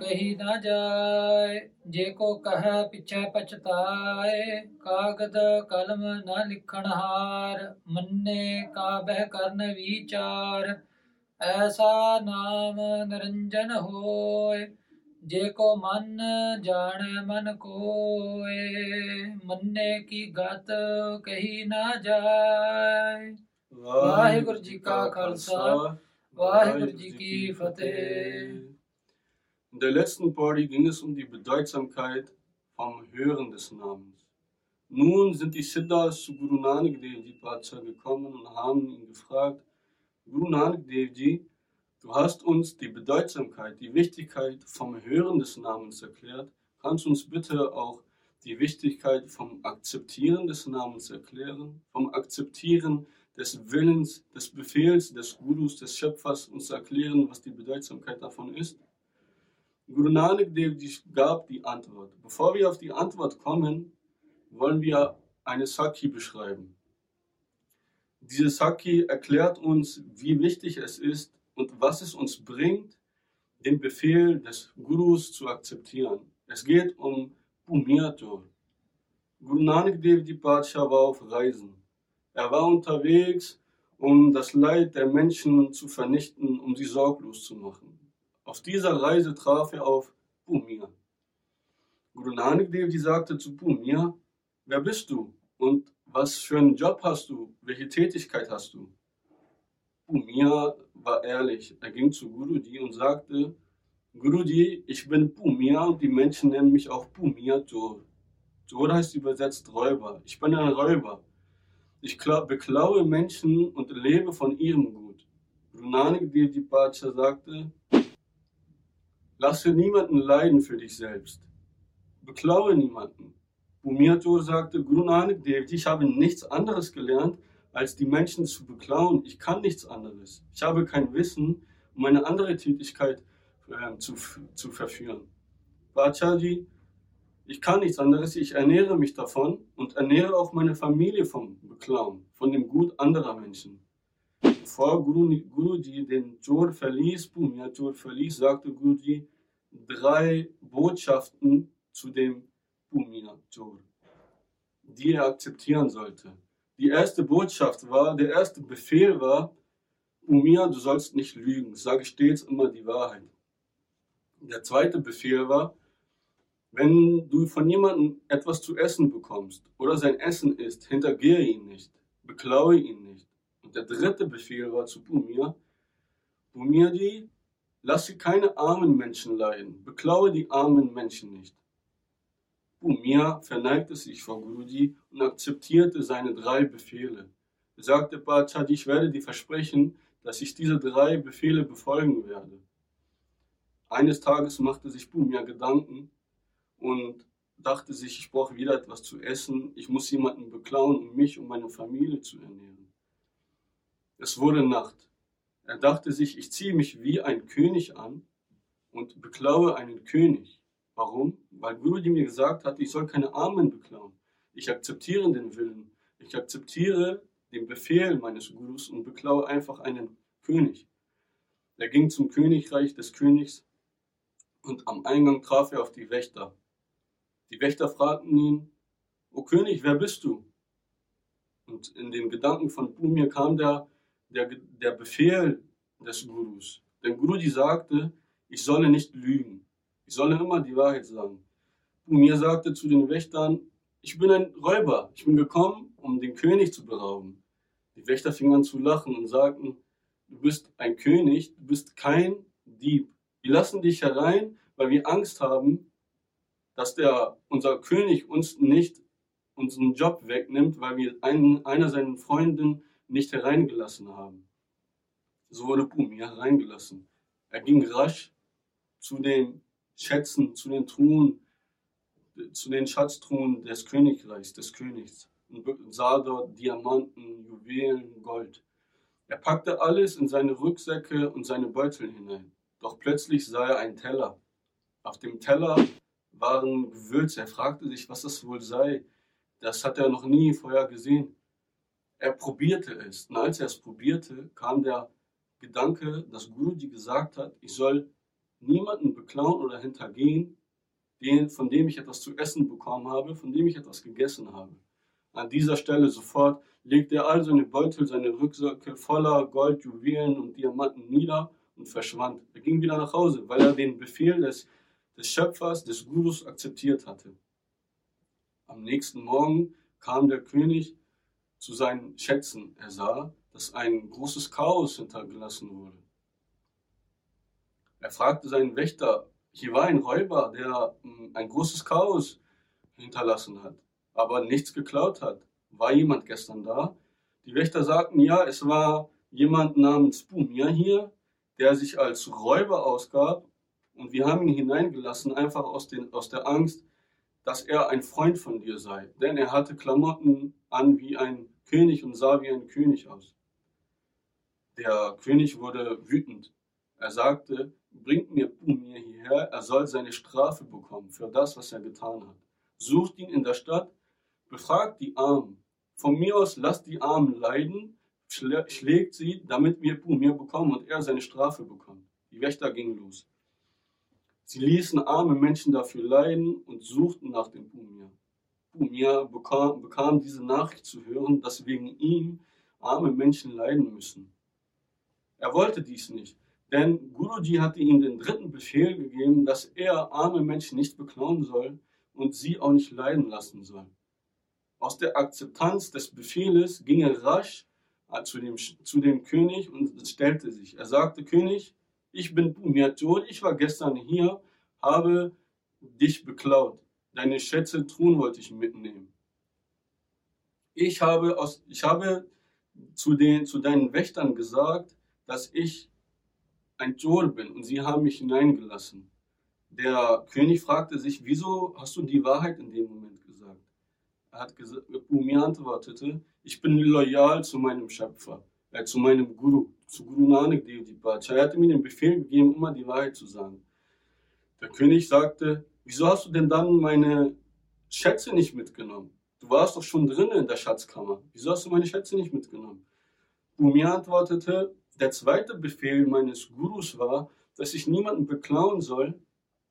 ਕਹੀ ਨਾ ਜਾਏ ਜੇ ਕੋ ਕਹੈ ਪਿਛੈ ਪਛਤਾਏ ਕਾਗਦ ਕਲਮ ਨਾ ਲਿਖਣ ਹਾਰ ਮੰਨੇ ਕਾ ਬਹਿ ਕਰਨ ਵਿਚਾਰ। ਐਸਾ ਨਾਮ ਨਿਰੰਜਨ ਹੋਏ ਜੇ ਕੋ ਮਨ ਜਾਣੈ ਮਨ ਕੋਏ ਮੰਨੇ ਕੀ ਗਤ ਕਹੀ ਨਾ ਜਾਏ। ਵਾਹਿਗੁਰੂ ਜੀ ਕਾ ਖਾਲਸਾ ਵਾਹਿਗੁਰੂ ਜੀ ਕੀ ਫਤਿਹ। In der letzten Party ging es um die Bedeutsamkeit vom Hören des Namens. Nun sind die Siddhas zu Guru Nanak Dev Ji Pacha gekommen und haben ihn gefragt, Guru Nanak Dev Ji, du hast uns die Bedeutsamkeit, die Wichtigkeit vom Hören des Namens erklärt. Kannst du uns bitte auch die Wichtigkeit vom Akzeptieren des Namens erklären? Vom Akzeptieren des Willens, des Befehls, des Gurus, des Schöpfers uns erklären, was die Bedeutsamkeit davon ist? Guru Nanak Dev gab die Antwort. Bevor wir auf die Antwort kommen, wollen wir eine Sakhi beschreiben. Diese Sakhi erklärt uns, wie wichtig es ist und was es uns bringt, den Befehl des Gurus zu akzeptieren. Es geht um Pumiyatur. Guru Nanak Dev Ji war auf Reisen. Er war unterwegs, um das Leid der Menschen zu vernichten, um sie sorglos zu machen. Auf dieser Reise traf er auf Pumia. Guru Nanak Dev sagte zu Pumia, wer bist du und was für einen Job hast du, welche Tätigkeit hast du? Pumia war ehrlich. Er ging zu Guruji und sagte, Guruji, ich bin Pumia und die Menschen nennen mich auch Pumia Tor. Tor heißt übersetzt Räuber. Ich bin ein Räuber. Ich beklaue Menschen und lebe von ihrem Gut. Guru Nanak Dev Ji sagte, Lasse niemanden leiden für dich selbst. Beklaue niemanden. Bumiatur sagte, Guru Nanak Dev ich habe nichts anderes gelernt, als die Menschen zu beklauen. Ich kann nichts anderes. Ich habe kein Wissen, um eine andere Tätigkeit äh, zu, zu verführen. Bachaji, ich kann nichts anderes. Ich ernähre mich davon und ernähre auch meine Familie vom Beklauen, von dem Gut anderer Menschen. Bevor Guru, Guruji den Jor verließ, Bumia Jor verließ, sagte Guruji drei Botschaften zu dem Bumia Jor, die er akzeptieren sollte. Die erste Botschaft war, der erste Befehl war, Bumia, du sollst nicht lügen, sage stets immer die Wahrheit. Der zweite Befehl war, wenn du von jemandem etwas zu essen bekommst oder sein Essen isst, hintergehe ihn nicht, beklaue ihn nicht. Und der dritte Befehl war zu Bumia, Bumirji, lasse keine armen Menschen leiden, beklaue die armen Menschen nicht. Bumia verneigte sich vor Guruji und akzeptierte seine drei Befehle. Er sagte Bhattacharya, ich werde dir versprechen, dass ich diese drei Befehle befolgen werde. Eines Tages machte sich Bumia Gedanken und dachte sich, ich brauche wieder etwas zu essen, ich muss jemanden beklauen, um mich und meine Familie zu ernähren. Es wurde Nacht. Er dachte sich, ich ziehe mich wie ein König an und beklaue einen König. Warum? Weil Guruji mir gesagt hat, ich soll keine Armen beklauen. Ich akzeptiere den Willen. Ich akzeptiere den Befehl meines Gurus und beklaue einfach einen König. Er ging zum Königreich des Königs und am Eingang traf er auf die Wächter. Die Wächter fragten ihn, O König, wer bist du? Und in den Gedanken von Bumir kam der, der, der Befehl des Gurus. Denn Guruji sagte, ich solle nicht lügen. Ich solle immer die Wahrheit sagen. Bumir sagte zu den Wächtern, ich bin ein Räuber. Ich bin gekommen, um den König zu berauben. Die Wächter fingen an zu lachen und sagten, du bist ein König, du bist kein Dieb. Wir lassen dich herein, weil wir Angst haben, dass der, unser König uns nicht unseren Job wegnimmt, weil wir einen, einer seiner Freunden nicht hereingelassen haben. So wurde Bumi hereingelassen. Er ging rasch zu den Schätzen, zu den Truhen, zu den Schatztruhen des Königreichs, des Königs und sah dort Diamanten, Juwelen, Gold. Er packte alles in seine Rucksäcke und seine Beutel hinein. Doch plötzlich sah er einen Teller. Auf dem Teller waren Gewürze. Er fragte sich, was das wohl sei. Das hat er noch nie vorher gesehen. Er probierte es. Und als er es probierte, kam der Gedanke, dass Guruji gesagt hat, ich soll niemanden beklauen oder hintergehen, den, von dem ich etwas zu essen bekommen habe, von dem ich etwas gegessen habe. An dieser Stelle sofort legte er all seine Beutel, seine Rucksäcke voller Gold, Juwelen und Diamanten nieder und verschwand. Er ging wieder nach Hause, weil er den Befehl des, des Schöpfers, des Gurus akzeptiert hatte. Am nächsten Morgen kam der König zu seinen Schätzen. Er sah, dass ein großes Chaos hintergelassen wurde. Er fragte seinen Wächter, hier war ein Räuber, der hm, ein großes Chaos hinterlassen hat, aber nichts geklaut hat. War jemand gestern da? Die Wächter sagten, ja, es war jemand namens Bumia hier, der sich als Räuber ausgab und wir haben ihn hineingelassen, einfach aus, den, aus der Angst, dass er ein Freund von dir sei. Denn er hatte Klamotten an wie ein König und sah wie ein König aus. Der König wurde wütend. Er sagte, bringt mir Bumir hierher, er soll seine Strafe bekommen für das, was er getan hat. Sucht ihn in der Stadt, befragt die Armen. Von mir aus lasst die Armen leiden, schlägt sie, damit wir Bumir bekommen und er seine Strafe bekommt. Die Wächter gingen los. Sie ließen arme Menschen dafür leiden und suchten nach dem Bumir. Bumir bekam, bekam diese Nachricht zu hören, dass wegen ihm arme Menschen leiden müssen. Er wollte dies nicht. Denn Guruji hatte ihm den dritten Befehl gegeben, dass er arme Menschen nicht beklauen soll und sie auch nicht leiden lassen soll. Aus der Akzeptanz des Befehles ging er rasch äh, zu dem, zu dem König und stellte sich. Er sagte, König, ich bin Bumiatur, ich war gestern hier, habe dich beklaut. Deine Schätze tun wollte ich mitnehmen. Ich habe, aus, ich habe zu, den, zu deinen Wächtern gesagt, dass ich ein Tor bin und sie haben mich hineingelassen. Der König fragte sich, wieso hast du die Wahrheit in dem Moment gesagt? Er hat gesagt, Umi antwortete, ich bin loyal zu meinem Schöpfer, äh, zu meinem Guru, zu Guru Nanak Dev Er hatte mir den Befehl gegeben, immer die Wahrheit zu sagen. Der König sagte, wieso hast du denn dann meine Schätze nicht mitgenommen? Du warst doch schon drinnen in der Schatzkammer. Wieso hast du meine Schätze nicht mitgenommen? Umi antwortete, der zweite Befehl meines Gurus war, dass ich niemanden beklauen soll,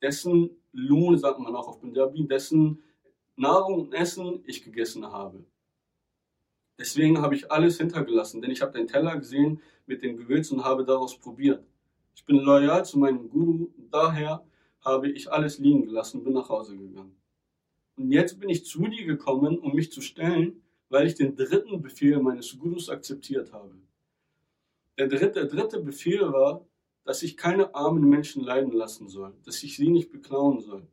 dessen Lohn, sagt man auch auf Punjabi, dessen Nahrung und Essen ich gegessen habe. Deswegen habe ich alles hintergelassen, denn ich habe den Teller gesehen mit dem Gewürz und habe daraus probiert. Ich bin loyal zu meinem Guru daher habe ich alles liegen gelassen und bin nach Hause gegangen. Und jetzt bin ich zu dir gekommen, um mich zu stellen, weil ich den dritten Befehl meines Gurus akzeptiert habe. Der dritte, der dritte Befehl war, dass ich keine armen Menschen leiden lassen soll, dass ich sie nicht beklauen soll.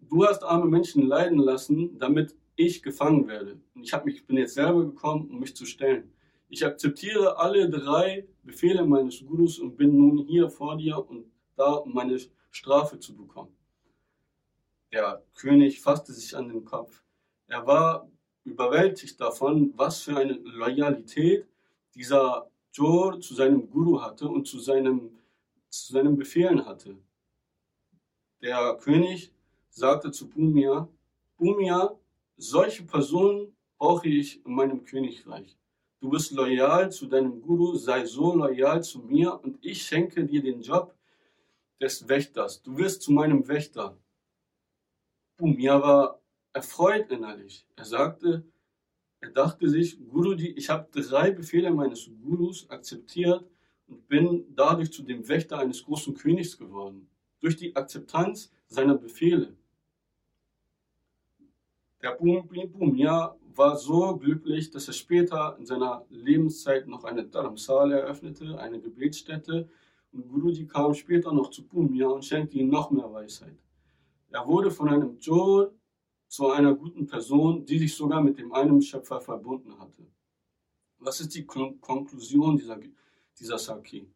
Du hast arme Menschen leiden lassen, damit ich gefangen werde. Und ich mich, bin jetzt selber gekommen, um mich zu stellen. Ich akzeptiere alle drei Befehle meines Gurus und bin nun hier vor dir und da, um meine Strafe zu bekommen. Der König fasste sich an den Kopf. Er war überwältigt davon, was für eine Loyalität dieser Jor zu seinem Guru hatte und zu seinem, zu seinem Befehlen hatte. Der König sagte zu Bumia, Bumia, solche Personen brauche ich in meinem Königreich. Du bist loyal zu deinem Guru, sei so loyal zu mir und ich schenke dir den Job des Wächters. Du wirst zu meinem Wächter. Bumia war erfreut innerlich. Er sagte, er dachte sich, Guruji, ich habe drei Befehle meines Gurus akzeptiert und bin dadurch zu dem Wächter eines großen Königs geworden. Durch die Akzeptanz seiner Befehle. Der Bumia war so glücklich, dass er später in seiner Lebenszeit noch eine Dharamsala eröffnete, eine Gebetsstätte. Und Guruji kam später noch zu Bumia und schenkte ihm noch mehr Weisheit. Er wurde von einem Jor zu einer guten Person, die sich sogar mit dem einen Schöpfer verbunden hatte. Was ist die Konklusion dieser, dieser Saki?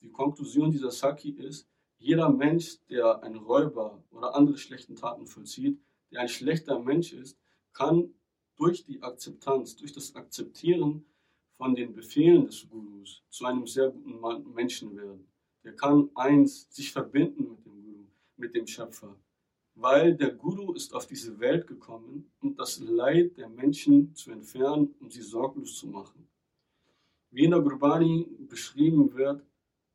Die Konklusion dieser Saki ist, jeder Mensch, der einen Räuber oder andere schlechten Taten vollzieht, der ein schlechter Mensch ist, kann durch die Akzeptanz, durch das Akzeptieren von den Befehlen des Gurus zu einem sehr guten Menschen werden. Der kann eins, sich verbinden mit dem Guru, mit dem Schöpfer. Weil der Guru ist auf diese Welt gekommen, um das Leid der Menschen zu entfernen, um sie sorglos zu machen. Wie in der Gurbani beschrieben wird,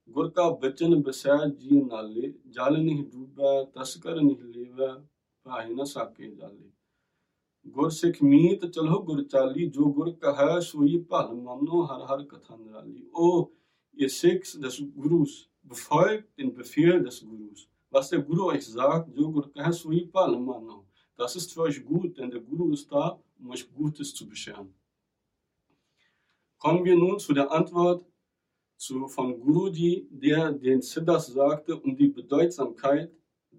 Gurka bachan basaya ji nalle, jal nahi duba, taskar nahi leva, pahina Sake jalle. ਗੁਰ ਸਿੱਖ ਮੀਤ ਚਲੋ ਗੁਰ ਚਾਲੀ ਜੋ ਗੁਰ ਕਹੈ ਸੋਈ ਭਲ ਮੰਨੋ ਹਰ ਹਰ ਕਥਾ ਨਿਰਾਲੀ ਉਹ ihr Sikhs des Gurus befolgt den Befehl des Gurus. Was der Guru euch sagt, so Guru kahe soi pal mano. Das ist für euch gut, denn der Guru ist da, um euch Gutes zu bescheren. Kommen wir nun zu der Antwort zu, von Guruji, der den Siddhas sagte, um die Bedeutsamkeit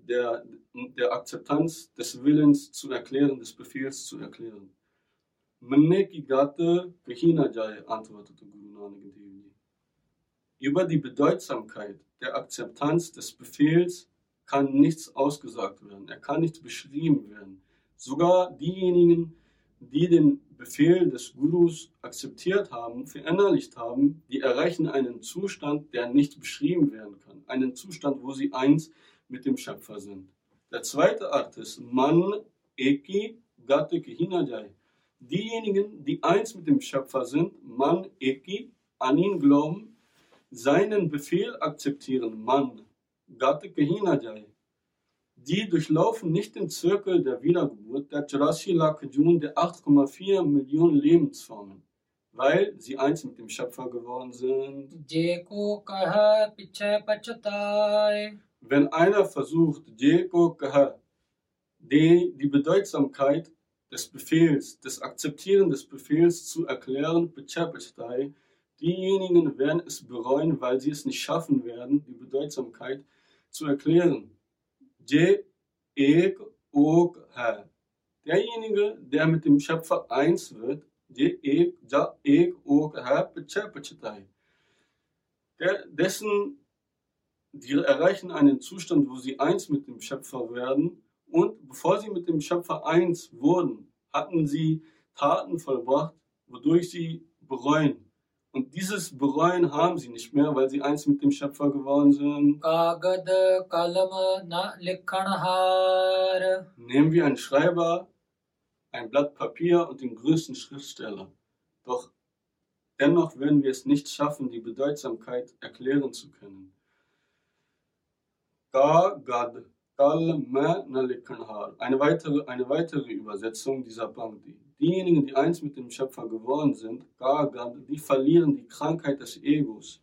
der, der Akzeptanz des Willens zu erklären, des Befehls zu erklären. Manne ki antwortete Guru Nanak Dev Ji. Über die Bedeutsamkeit der Akzeptanz des Befehls kann nichts ausgesagt werden, er kann nicht beschrieben werden. Sogar diejenigen, die den Befehl des Gurus akzeptiert haben, verinnerlicht haben, die erreichen einen Zustand, der nicht beschrieben werden kann. Einen Zustand, wo sie eins mit dem Schöpfer sind. Der zweite Art ist Man Eki Gatte Hinajai. Diejenigen, die eins mit dem Schöpfer sind, Man Eki, an ihn glauben, seinen Befehl akzeptieren, Man Gatte Hinajai die durchlaufen nicht den Zirkel der Wiedergeburt, der Jurassic Kajun, der 8,4 Millionen Lebensformen, weil sie eins mit dem Schöpfer geworden sind wenn einer versucht, die, Bedeutsamkeit des Befehls, des Akzeptieren des Befehls zu erklären, diejenigen werden es bereuen, weil sie es nicht schaffen werden, die Bedeutsamkeit zu erklären. Derjenige, der mit dem Schöpfer eins wird, der, dessen wir erreichen einen Zustand, wo sie eins mit dem Schöpfer werden. Und bevor sie mit dem Schöpfer eins wurden, hatten sie Taten vollbracht, wodurch sie bereuen. Und dieses Bereuen haben sie nicht mehr, weil sie eins mit dem Schöpfer geworden sind. Nehmen wir einen Schreiber, ein Blatt Papier und den größten Schriftsteller. Doch dennoch werden wir es nicht schaffen, die Bedeutsamkeit erklären zu können. Ka Gad Kal Ma Na Likhanhar. Eine weitere, eine weitere Übersetzung dieser Bhakti. Diejenigen, die eins mit dem Schöpfer geworden sind, Ka Gad, die verlieren die Krankheit des Egos.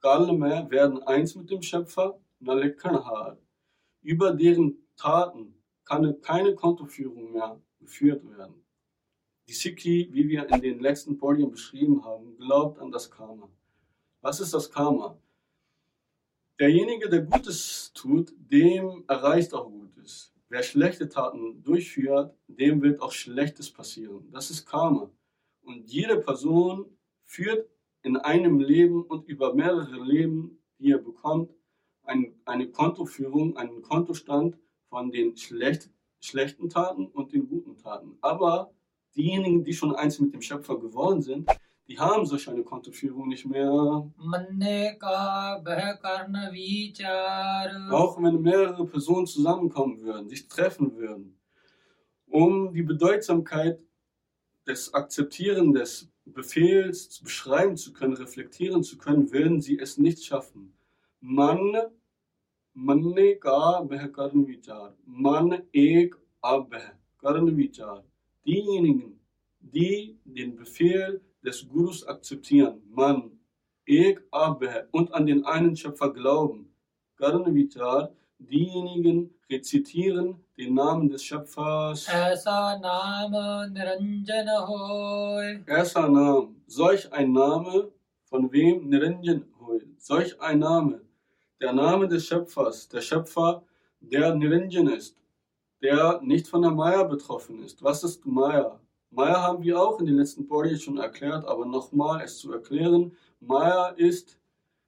Kal Ma werden eins mit dem Schöpfer, Na Likhanhar. Über deren Taten kann keine Kontoführung mehr geführt werden. Die Sikhi, wie wir in den letzten Podien beschrieben haben, glaubt an das Karma. Was ist das Karma? Derjenige, der Gutes tut, dem erreicht auch Gutes. Wer schlechte Taten durchführt, dem wird auch Schlechtes passieren. Das ist Karma. Und jede Person führt in einem Leben und über mehrere Leben, die er bekommt, ein, eine Kontoführung, einen Kontostand von den schlecht, schlechten Taten und den guten Taten. Aber diejenigen, die schon eins mit dem Schöpfer geworden sind, die haben solch eine Kontoführung nicht mehr. Auch wenn mehrere Personen zusammenkommen würden, sich treffen würden, um die Bedeutsamkeit des Akzeptieren des Befehls beschreiben zu können, reflektieren zu können, würden sie es nicht schaffen. Man, man ek abh karn vichar. Diejenigen, die den Befehl des Gurus akzeptieren, Mann, ich aber und an den einen Schöpfer glauben. Karnavitar, diejenigen rezitieren den Namen des Schöpfers. Esa Name Niranjana Hoy. Esa Name, solch ein Name, von wem Niranjan Hoy, solch ein Name, der Name des Schöpfers, der Schöpfer, der Niranjan ist, der nicht von der Maya betroffen ist. Was ist Maya? Maya haben wir auch in den letzten Podcasts schon erklärt, aber nochmal es zu erklären. Maya ist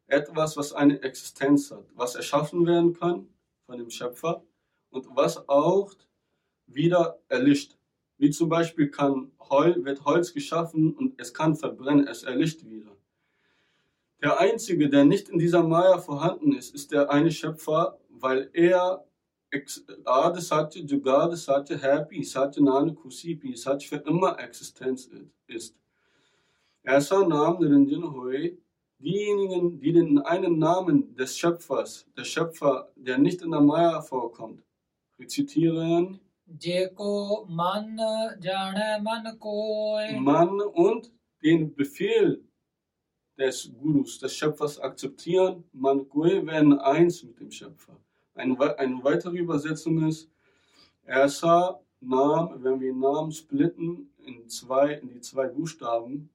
etwas, was eine Existenz hat, was erschaffen werden kann von dem Schöpfer und was auch wieder erlischt. Wie zum Beispiel kann Hol wird Holz geschaffen und es kann verbrennen, es erlischt wieder. Der Einzige, der nicht in dieser Maya vorhanden ist, ist der eine Schöpfer, weil er ਆਦ ਸੱਚ ਜੁਗਾਦ ਸੱਚ ਹੈ ਭੀ ਸੱਚ ਨਾਨ ਖੁਸ਼ੀ ਭੀ ਸੱਚ ਫਿਰ ਅਮਾ ਐਕਸਿਸਟੈਂਸ ਇਸਟ ਐਸਾ ਨਾਮ ਨਿਰੰਜਨ ਹੋਏ diejenigen, die den einen Namen des Schöpfers, der Schöpfer, der nicht in der Maya vorkommt, rezitieren. Jeko man jane man koi. Man und den Befehl des Gurus, des Schöpfers akzeptieren, man koi werden eins mit dem Schöpfer. Eine, wei- eine weitere Übersetzung ist, Ersa Nam, wenn wir Namen splitten in, zwei, in die zwei Buchstaben,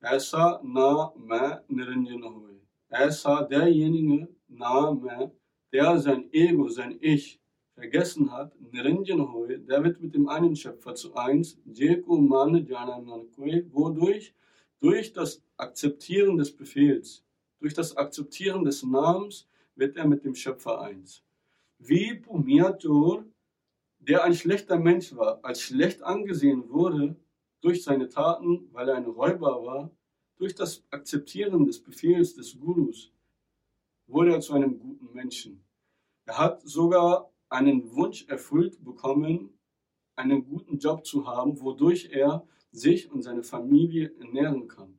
Ersa Na Me Niranjan Hoy. Ersa derjenige Name, der sein Ego, sein Ich vergessen hat, Niranjan Hoy, der wird mit dem einen Schöpfer zu eins, Jeko Man Jana Man Kue, wodurch durch das Akzeptieren des Befehls, durch das Akzeptieren des Namens wird er mit dem Schöpfer eins. Wie Pumiator, der ein schlechter Mensch war, als schlecht angesehen wurde durch seine Taten, weil er ein Räuber war, durch das Akzeptieren des Befehls des Gurus wurde er zu einem guten Menschen. Er hat sogar einen Wunsch erfüllt bekommen, einen guten Job zu haben, wodurch er sich und seine Familie ernähren kann.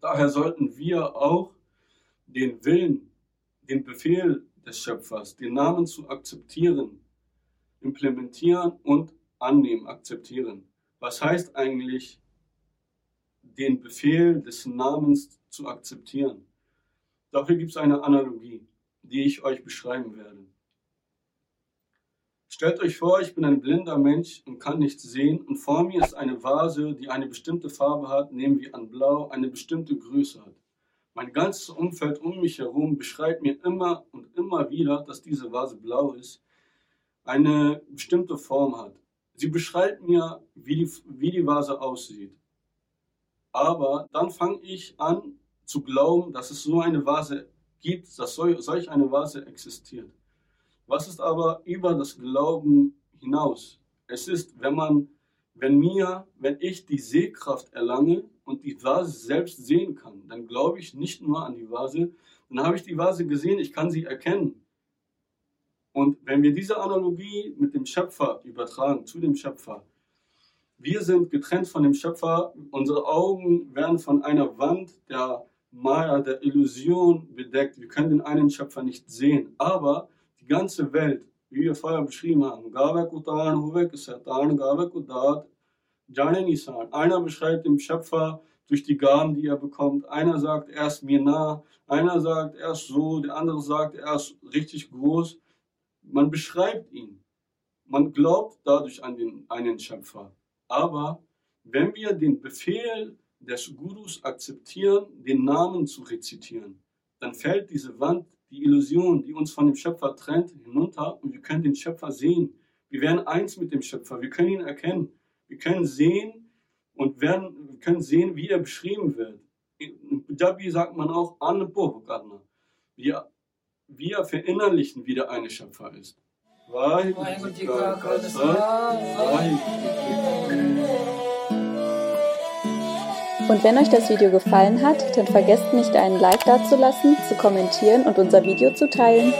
Daher sollten wir auch den Willen, den Befehl des Schöpfers, den Namen zu akzeptieren, implementieren und annehmen, akzeptieren. Was heißt eigentlich, den Befehl des Namens zu akzeptieren? Dafür gibt es eine Analogie, die ich euch beschreiben werde. Stellt euch vor, ich bin ein blinder Mensch und kann nichts sehen und vor mir ist eine Vase, die eine bestimmte Farbe hat, nehmen wir an Blau, eine bestimmte Größe hat. Mein ganzes Umfeld um mich herum beschreibt mir immer und immer wieder, dass diese Vase blau ist, eine bestimmte Form hat. Sie beschreibt mir, wie die, wie die Vase aussieht. Aber dann fange ich an zu glauben, dass es so eine Vase gibt, dass sol- solch eine Vase existiert. Was ist aber über das Glauben hinaus? Es ist, wenn man, wenn mir, wenn ich die Sehkraft erlange und die Vase selbst sehen kann, dann glaube ich nicht nur an die Vase, dann habe ich die Vase gesehen, ich kann sie erkennen. Und wenn wir diese Analogie mit dem Schöpfer übertragen, zu dem Schöpfer, wir sind getrennt von dem Schöpfer, unsere Augen werden von einer Wand der Maya, der Illusion bedeckt. Wir können den einen Schöpfer nicht sehen, aber die ganze Welt, wie wir vorher beschrieben haben, Gabe Kutan, Huve Kesatan, Gabe Kudat, Jane Nisan. Einer beschreibt den Schöpfer durch die Gaben, die er bekommt. Einer sagt, er ist mir nah. Einer sagt, er ist so. Der andere sagt, er ist richtig groß. Man beschreibt ihn. Man glaubt dadurch an den einen Schöpfer. Aber wenn wir den Befehl des Gurus akzeptieren, den Namen zu rezitieren, dann fällt diese Wand, die Illusion, die uns von dem Schöpfer trennt, hinunter und wir können den Schöpfer sehen. Wir werden eins mit dem Schöpfer, wir können ihn erkennen. Wir können sehen und werden, wir können sehen, wie er beschrieben wird. In Punjabi sagt man auch Anne Wir, wir verinnerlichen, wie der eine Schöpfer ist. Und wenn euch das Video gefallen hat, dann vergesst nicht einen Like dazulassen, zu kommentieren und unser Video zu teilen.